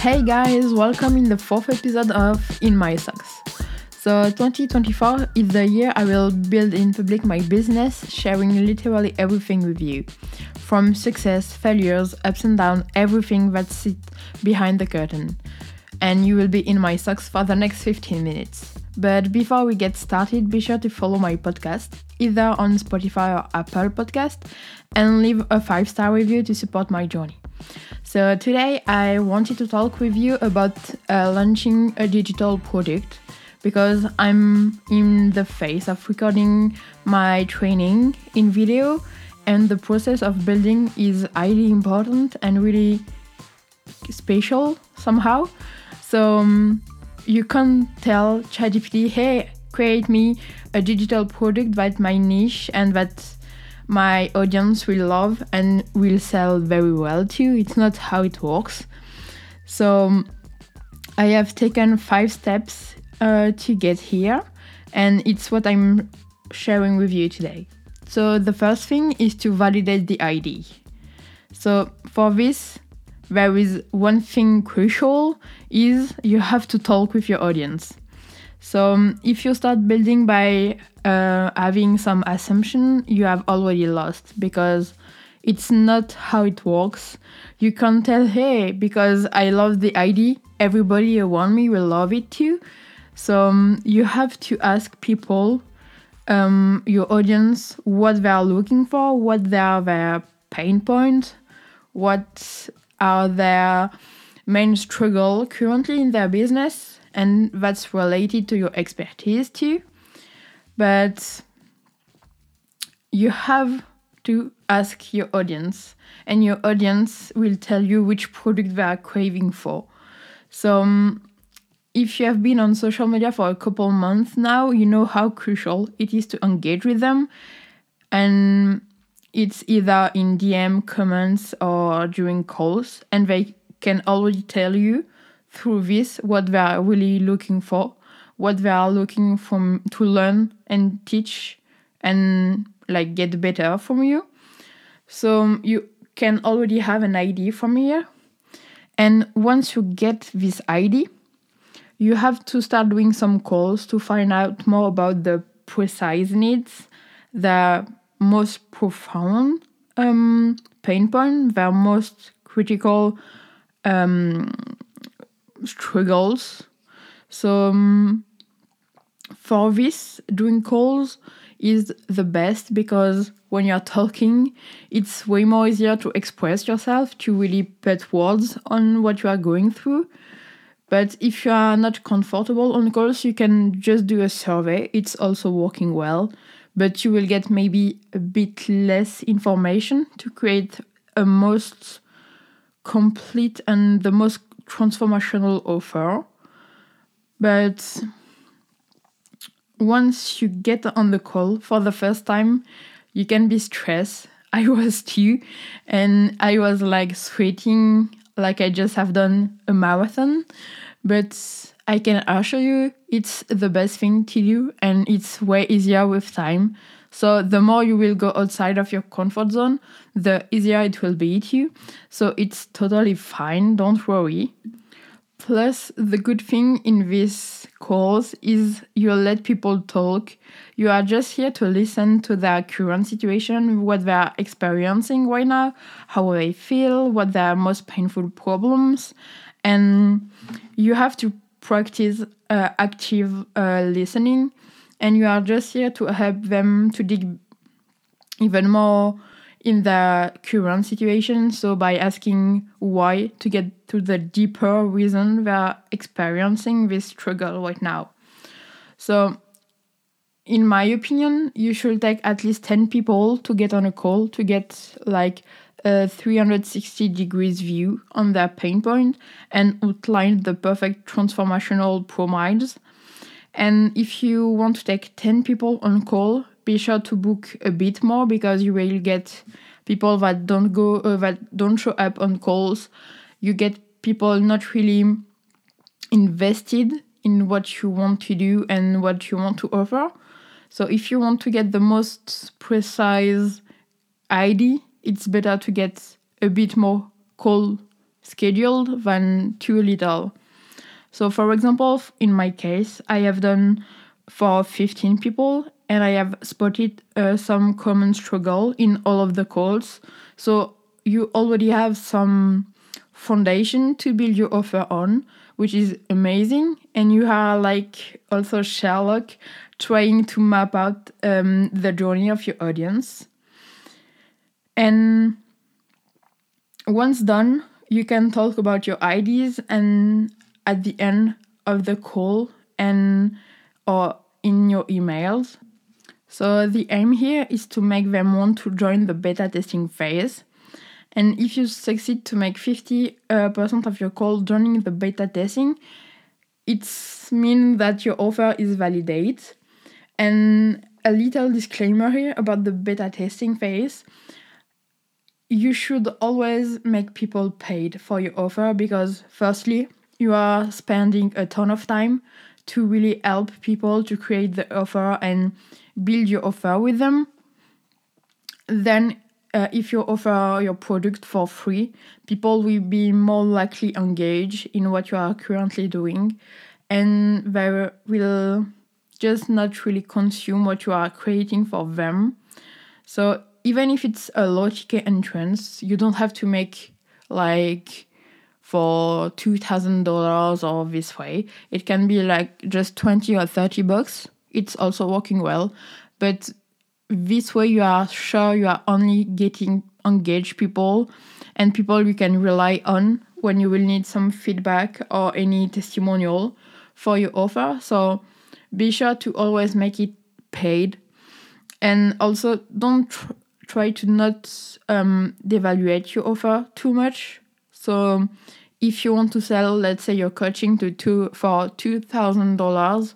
Hey guys, welcome in the fourth episode of In My Socks. So 2024 is the year I will build in public my business, sharing literally everything with you. From success, failures, ups and downs, everything that sits behind the curtain. And you will be in my socks for the next 15 minutes. But before we get started, be sure to follow my podcast, either on Spotify or Apple Podcast, and leave a 5-star review to support my journey. So today I wanted to talk with you about uh, launching a digital product because I'm in the phase of recording my training in video and the process of building is highly important and really special somehow. So um, you can't tell ChatGPT, hey, create me a digital product that my niche and that my audience will love and will sell very well too. It's not how it works. So um, I have taken five steps uh, to get here, and it's what I'm sharing with you today. So the first thing is to validate the ID. So for this, there is one thing crucial is you have to talk with your audience. So um, if you start building by uh, having some assumption, you have already lost because it's not how it works. You can't tell, hey, because I love the ID, everybody around me will love it too. So um, you have to ask people, um, your audience, what they are looking for, what are their pain points, what are their main struggle currently in their business, and that's related to your expertise too. But you have to ask your audience, and your audience will tell you which product they are craving for. So, um, if you have been on social media for a couple months now, you know how crucial it is to engage with them. And it's either in DM comments or during calls, and they can already tell you through this what they are really looking for, what they are looking from to learn and teach and like get better from you. So um, you can already have an ID from here. And once you get this ID, you have to start doing some calls to find out more about the precise needs, the most profound um, pain point, the most critical um, struggles. So um, for this, doing calls is the best because when you're talking, it's way more easier to express yourself, to really put words on what you are going through. But if you are not comfortable on calls, you can just do a survey. It's also working well, but you will get maybe a bit less information to create a most complete and the most transformational offer. But once you get on the call for the first time, you can be stressed. I was too, and I was like sweating like I just have done a marathon. But I can assure you, it's the best thing to do, and it's way easier with time. So the more you will go outside of your comfort zone, the easier it will be to you. So it's totally fine, don't worry. Plus, the good thing in this course is you let people talk. You are just here to listen to their current situation, what they are experiencing right now, how they feel, what their most painful problems, and you have to practice uh, active uh, listening. And you are just here to help them to dig even more in their current situation. So, by asking why to get to the deeper reason they're experiencing this struggle right now. So, in my opinion, you should take at least 10 people to get on a call to get like a 360 degrees view on their pain point and outline the perfect transformational promise. And if you want to take 10 people on call, be sure to book a bit more because you will get people that don't go uh, that don't show up on calls you get people not really invested in what you want to do and what you want to offer so if you want to get the most precise id it's better to get a bit more call scheduled than too little. So, for example, in my case, I have done for 15 people and I have spotted uh, some common struggle in all of the calls. So, you already have some foundation to build your offer on, which is amazing. And you are like also Sherlock trying to map out um, the journey of your audience. And once done, you can talk about your ideas and at the end of the call and or in your emails. So the aim here is to make them want to join the beta testing phase. And if you succeed to make 50% uh, of your call joining the beta testing, it's mean that your offer is validated. And a little disclaimer here about the beta testing phase you should always make people paid for your offer because firstly you are spending a ton of time to really help people to create the offer and build your offer with them. Then uh, if you offer your product for free people will be more likely engaged in what you are currently doing and they will just not really consume what you are creating for them. So even if it's a low ticket entrance, you don't have to make like for two thousand dollars or this way. It can be like just twenty or thirty bucks. It's also working well, but this way you are sure you are only getting engaged people and people you can rely on when you will need some feedback or any testimonial for your offer. So be sure to always make it paid and also don't tr- try to not um, devaluate your offer too much. So if you want to sell, let's say your coaching to two for two thousand dollars,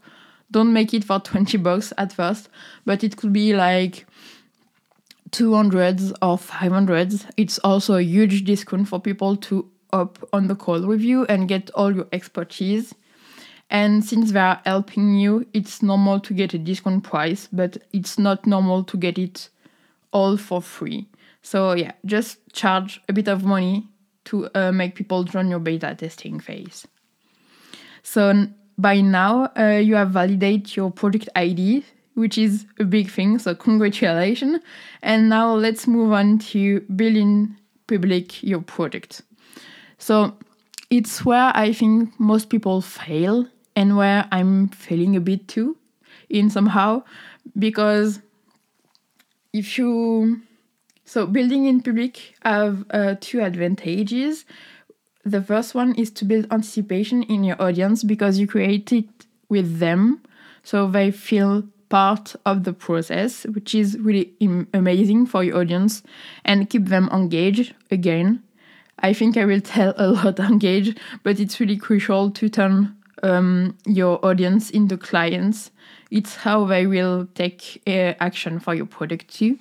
don't make it for twenty bucks at first, but it could be like two hundreds or five hundreds. It's also a huge discount for people to up on the call with you and get all your expertise. And since they are helping you, it's normal to get a discount price, but it's not normal to get it all for free. So yeah, just charge a bit of money to uh, make people join your beta testing phase. So by now uh, you have validated your project ID, which is a big thing. So congratulations. And now let's move on to building public your product. So it's where I think most people fail and where I'm failing a bit too in somehow because if you so building in public have uh, two advantages. The first one is to build anticipation in your audience because you create it with them. So they feel part of the process which is really amazing for your audience and keep them engaged again. I think i will tell a lot engaged but it's really crucial to turn um, your audience into clients. It's how they will take uh, action for your product too.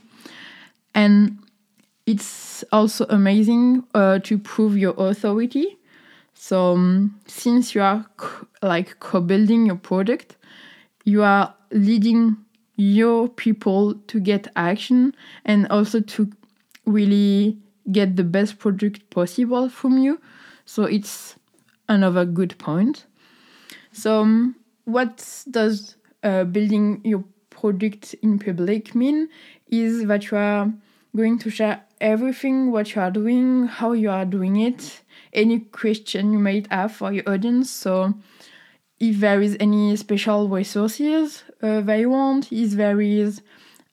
And it's also amazing uh, to prove your authority. So um, since you are co- like co-building your product, you are leading your people to get action and also to really get the best product possible from you. So it's another good point. So um, what does uh, building your product in public mean is that you are going to share everything what you are doing how you are doing it any question you might have for your audience. So if there is any special resources uh, they want if there is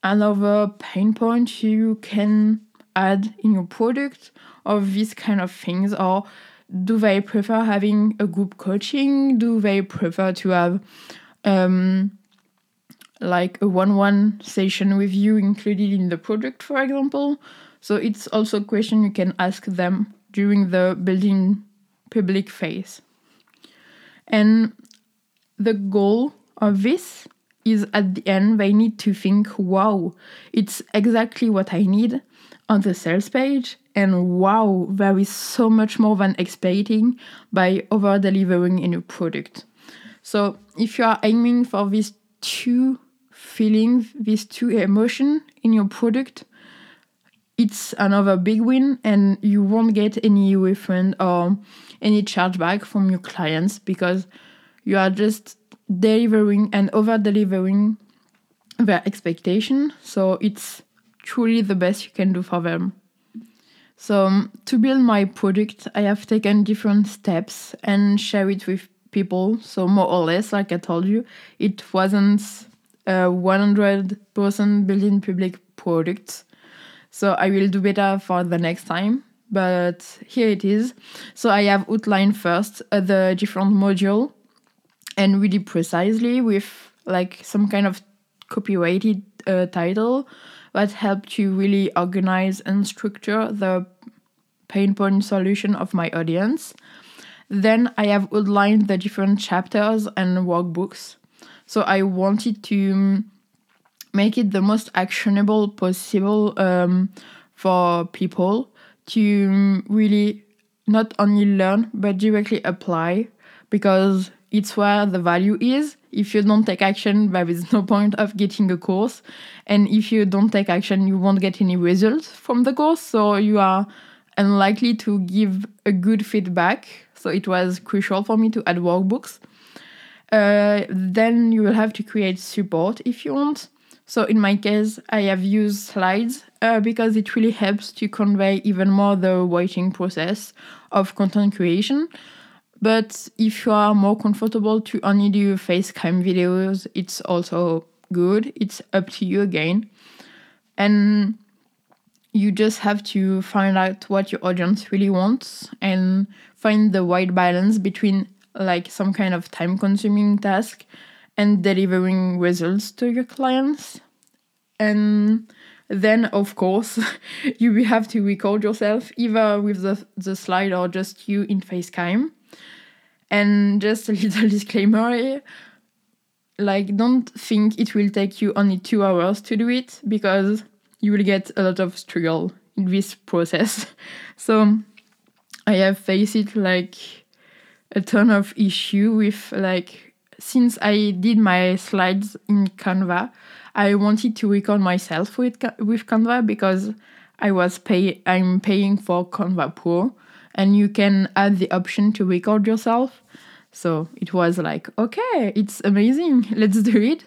another pain point you can add in your product or these kind of things or do they prefer having a group coaching? Do they prefer to have um, like a one-one session with you included in the project, for example. So it's also a question you can ask them during the building public phase. And the goal of this is at the end they need to think, wow, it's exactly what I need on the sales page, and wow, there is so much more than expecting by over delivering in your product. So if you are aiming for these two feeling these two emotion in your product. It's another big win and you won't get any refund or any chargeback from your clients because you are just delivering and over delivering their expectation. So it's truly the best you can do for them. So um, to build my product i have taken different steps and share it with people. So more or less like i told you it wasn't a 100% building public product so I will do better for the next time. But here it is. So I have outlined first uh, the different module and really precisely with like some kind of copyrighted uh, title that helped you really organize and structure the pain point solution of my audience. Then I have outlined the different chapters and workbooks. So I wanted to um, make it the most actionable possible um, for people to really not only learn but directly apply because it's where the value is. If you don't take action, there is no point of getting a course. And if you don't take action, you won't get any results from the course. So you are unlikely to give a good feedback. So it was crucial for me to add workbooks. Uh, then you will have to create support if you want. So in my case, I have used slides uh, because it really helps to convey even more the writing process of content creation. But if you are more comfortable to only do facecam videos, it's also good. It's up to you again. And you just have to find out what your audience really wants and find the right balance between like some kind of time consuming task and delivering results to your clients. And then, of course, you have to record yourself either with the, the slide or just you in Facecam. And just a little disclaimer like, don't think it will take you only two hours to do it because you will get a lot of struggle in this process. So, I have faced it like a ton of issue with like since I did my slides in Canva, I wanted to record myself with with Canva because I was pay I'm paying for Canva Pro, and you can add the option to record yourself. So it was like, okay, it's amazing, let's do it.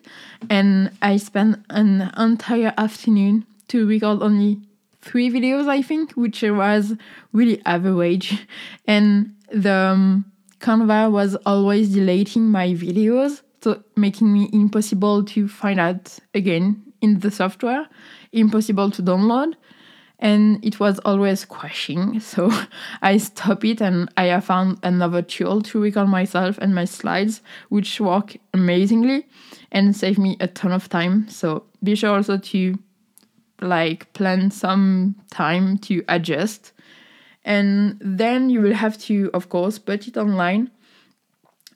And I spent an entire afternoon to record only three videos, I think, which was really average. And the um, Canva was always deleting my videos, so making me impossible to find out again in the software, impossible to download, and it was always crashing. So I stopped it and I have found another tool to record myself and my slides, which work amazingly and save me a ton of time. So be sure also to like plan some time to adjust and then you will have to of course put it online.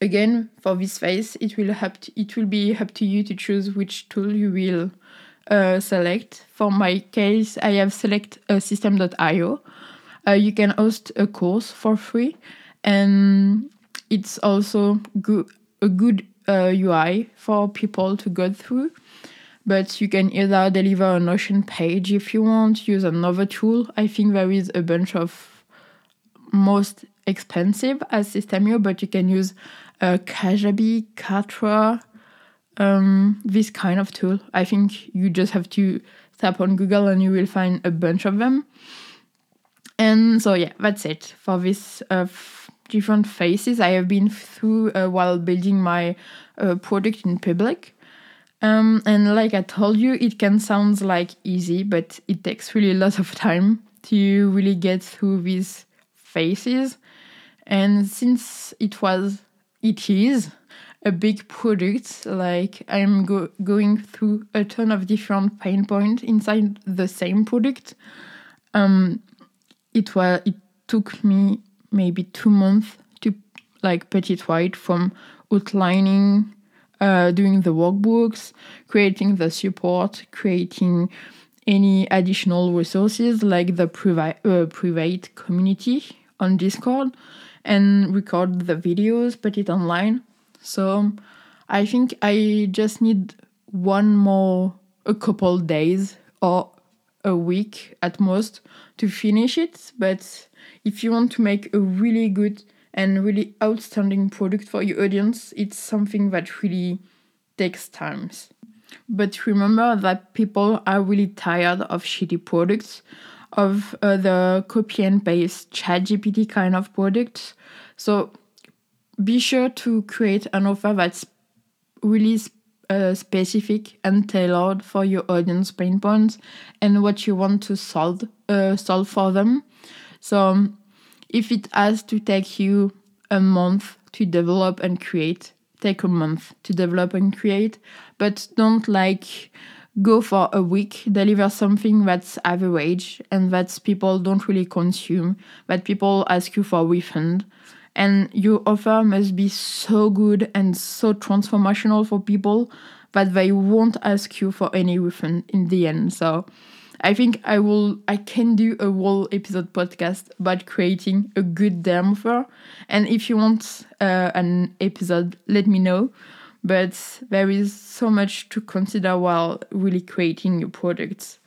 Again for this phase it will have to, it will be up to you to choose which tool you will uh, select. For my case i have select uh, systeme.io uh, you can host a course for free and it's also good a good ui uh, for people to go through. But you can either deliver a notion page if you want use another tool. I think there is a bunch of most expensive as Systeme.io, but you can use uh, Kajabi, Kartra, um, this kind of tool. I think you just have to tap on Google and you will find a bunch of them. And so, yeah, that's it for this uh, different phases I have been through uh, while building my uh, product in public. Um, and like I told you, it can sound like easy, but it takes really a lot of time to really get through these faces. And since it was, it is a big product, like I'm go- going through a ton of different pain points inside the same product. Um, it was it took me maybe two months to like put it right from outlining, uh, doing the workbooks, creating the support, creating any additional resources like the private uh, private community on Discord and record the videos, put it online. So I think I just need one more, a couple days or a week at most to finish it. But if you want to make a really good and really outstanding product for your audience, it's something that really takes times. But remember that people are really tired of shitty products, of uh, the copy and paste ChatGPT kind of products. So be sure to create an offer that's really uh, specific and tailored for your audience pain points and what you want to solve uh, solve for them. So if it has to take you a month to develop and create, take a month to develop and create, but don't like go for a week, deliver something that's average and that people don't really consume, that people ask you for refund. And your offer must be so good and so transformational for people that they won't ask you for any refund in the end. So I think I will I can do a whole episode podcast about creating a good damn offer. And if you want uh, an episode, let me know. But there is so much to consider while really creating your products.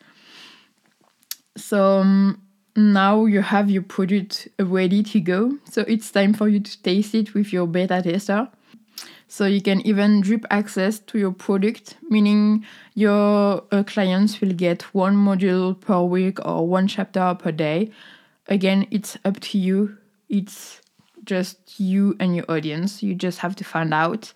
So um, now you have your product ready to go. So it's time for you to taste it with your beta tester. So you can even drip access to your product, meaning your uh, clients will get one module per week or one chapter per day. Again, it's up to you. It's just you and your audience. You just have to find out.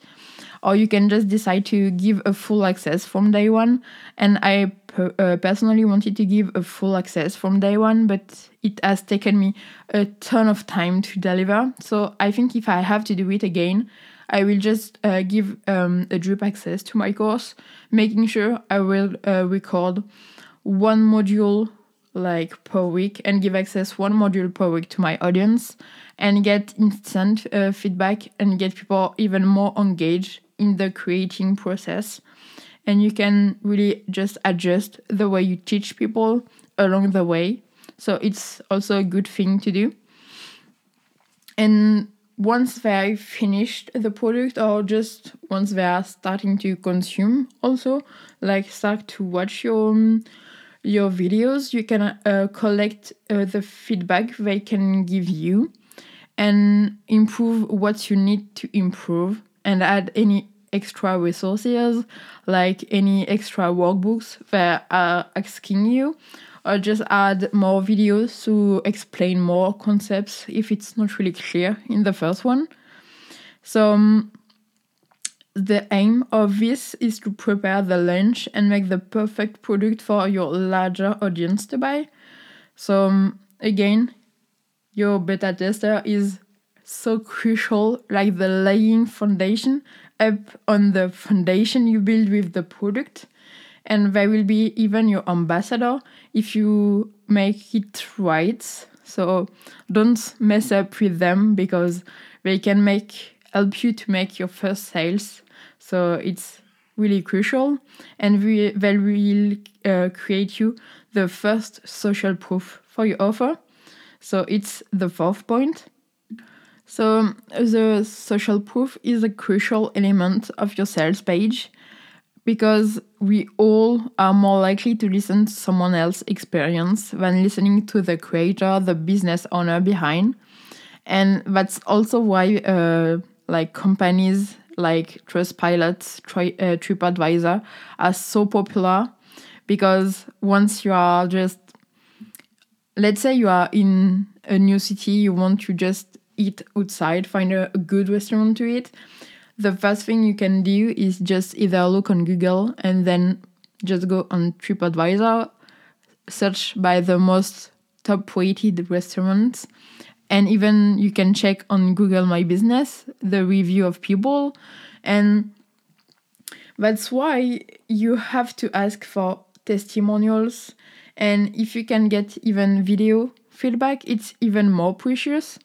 Or you can just decide to give a full access from day one. And I per, uh, personally wanted to give a full access from day one, but it has taken me a ton of time to deliver. So I think if I have to do it again, I will just uh, give um, a drip access to my course, making sure I will uh, record one module like per week and give access one module per week to my audience and get instant uh, feedback and get people even more engaged in the creating process. And you can really just adjust the way you teach people along the way. So it's also a good thing to do. And once they finished the product or just once they are starting to consume also like start to watch your um, your videos you can uh, collect uh, the feedback they can give you and improve what you need to improve and add any extra resources like any extra workbooks that are asking you or just add more videos to explain more concepts if it's not really clear in the first one. So, um, the aim of this is to prepare the launch and make the perfect product for your larger audience to buy. So, um, again, your beta tester is so crucial, like the laying foundation up on the foundation you build with the product and they will be even your ambassador if you make it right. So don't mess up with them because they can make help you to make your first sales. So it's really crucial, and we, they will uh, create you the first social proof for your offer. So it's the fourth point. So the social proof is a crucial element of your sales page because we all are more likely to listen to someone else's experience than listening to the creator, the business owner behind. And that's also why, uh, like companies like Trustpilot, Tri- uh, TripAdvisor are so popular because once you are just, let's say you are in a new city, you want to just eat outside, find a, a good restaurant to eat the first thing you can do is just either look on Google and then just go on TripAdvisor, search by the most top rated restaurants, and even you can check on Google My Business the review of people. And that's why you have to ask for testimonials. And if you can get even video feedback, it's even more precious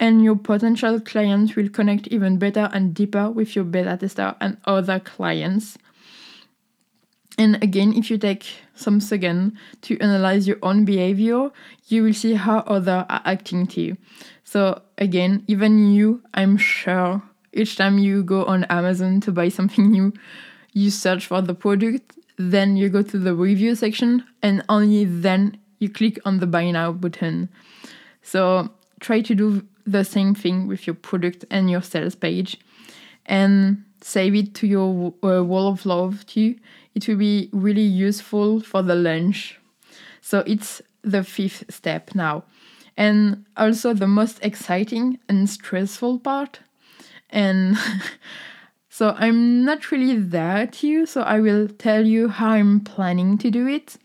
and your potential clients will connect even better and deeper with your beta tester and other clients. And again, if you take some second to analyze your own behavior, you will see how others are acting to you. So again, even you, I'm sure, each time you go on Amazon to buy something new, you search for the product, then you go to the review section, and only then you click on the buy now button. So try to do the same thing with your product and your sales page and save it to your uh, wall of love too. It will be really useful for the lunch. So it's the fifth step now. And also the most exciting and stressful part. And so I'm not really there to you, so I will tell you how I'm planning to do it.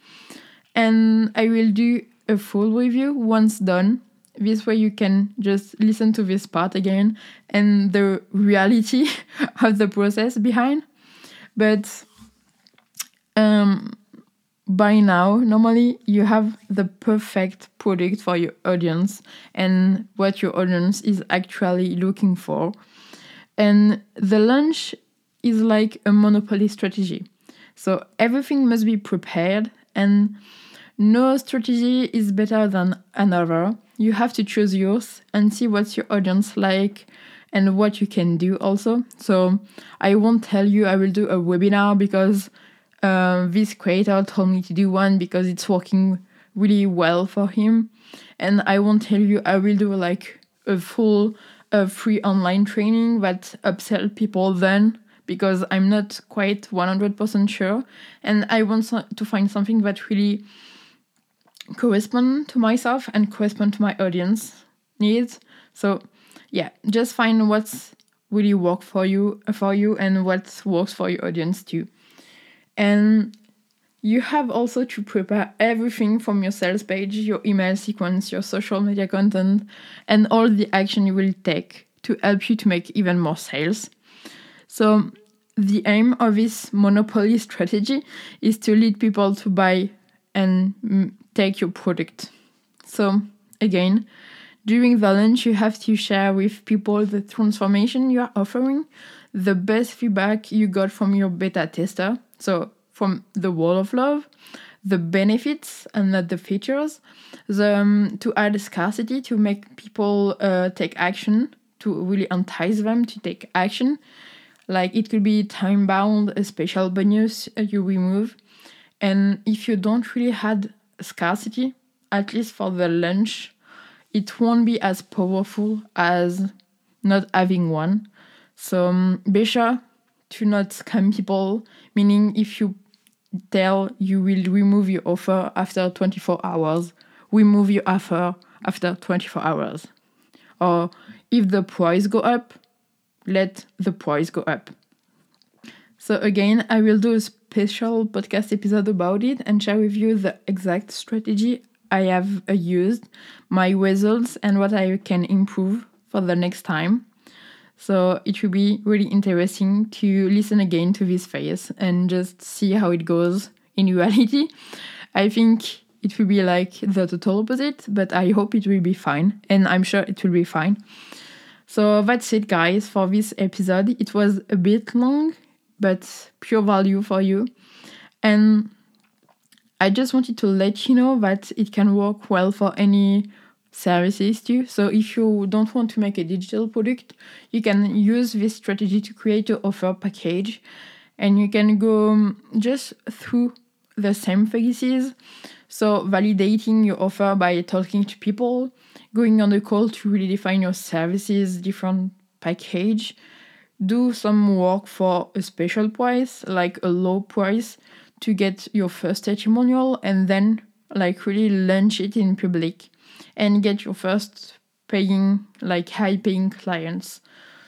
And I will do a full review once done this way you can just listen to this part again and the reality of the process behind but um, by now normally you have the perfect product for your audience and what your audience is actually looking for and the launch is like a monopoly strategy so everything must be prepared and no strategy is better than another. You have to choose yours and see what your audience like and what you can do also. So I won't tell you I will do a webinar because uh, this creator told me to do one because it's working really well for him. And I won't tell you I will do like a full uh, free online training that upsell people then because I'm not quite 100% sure. And I want to find something that really correspond to myself and correspond to my audience needs. So yeah, just find what's really work for you for you and what works for your audience too. And you have also to prepare everything from your sales page, your email sequence, your social media content, and all the action you will take to help you to make even more sales. So the aim of this monopoly strategy is to lead people to buy and mm, take your product. So, again, during the launch, you have to share with people the transformation you are offering, the best feedback you got from your beta tester, so from the wall of love, the benefits and not the features, the, um, to add scarcity to make people uh, take action, to really entice them to take action. Like it could be time bound, a special bonus you remove. And if you don't really had scarcity, at least for the lunch, it won't be as powerful as not having one. So um, be sure to not scam people, meaning if you tell you will remove your offer after 24 hours, remove your offer after 24 hours. Or if the price go up, let the price go up. So again, I will do a special podcast episode about it and share with you the exact strategy I have uh, used, my results, and what I can improve for the next time. So it will be really interesting to listen again to this phase and just see how it goes in reality. I think it will be like the total opposite, but I hope it will be fine, and I'm sure it will be fine. So that's it, guys, for this episode. It was a bit long, but pure value for you. And I just wanted to let you know that it can work well for any services too. So if you don't want to make a digital product, you can use this strategy to create an offer package and you can go um, just through the same phases. So validating your offer by talking to people, going on a call to really define your services, different package, do some work for a special price, like a low price, to get your first testimonial and then like really launch it in public and get your first paying like high paying clients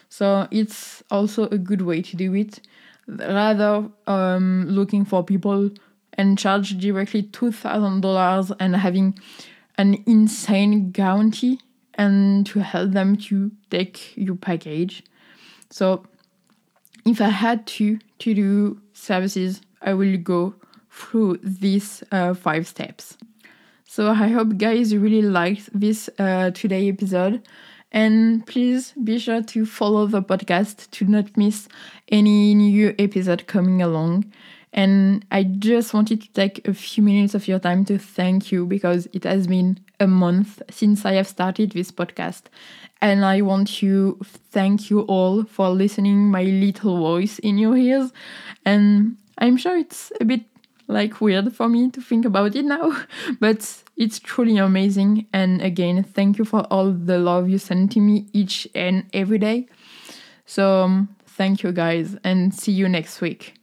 so it's also a good way to do it rather um, looking for people and charge directly $2000 and having an insane guarantee and to help them to take your package so if I had to to do services, I will go through these uh, five steps. So I hope guys really liked this uh, today episode. And please be sure to follow the podcast to not miss any new episode coming along. And I just wanted to take a few minutes of your time to thank you because it has been a month since I have started this podcast. And I want to thank you all for listening my little voice in your ears. And I'm sure it's a bit like weird for me to think about it now, but it's truly amazing. And again, thank you for all the love you send to me each and every day. So, um, thank you guys, and see you next week.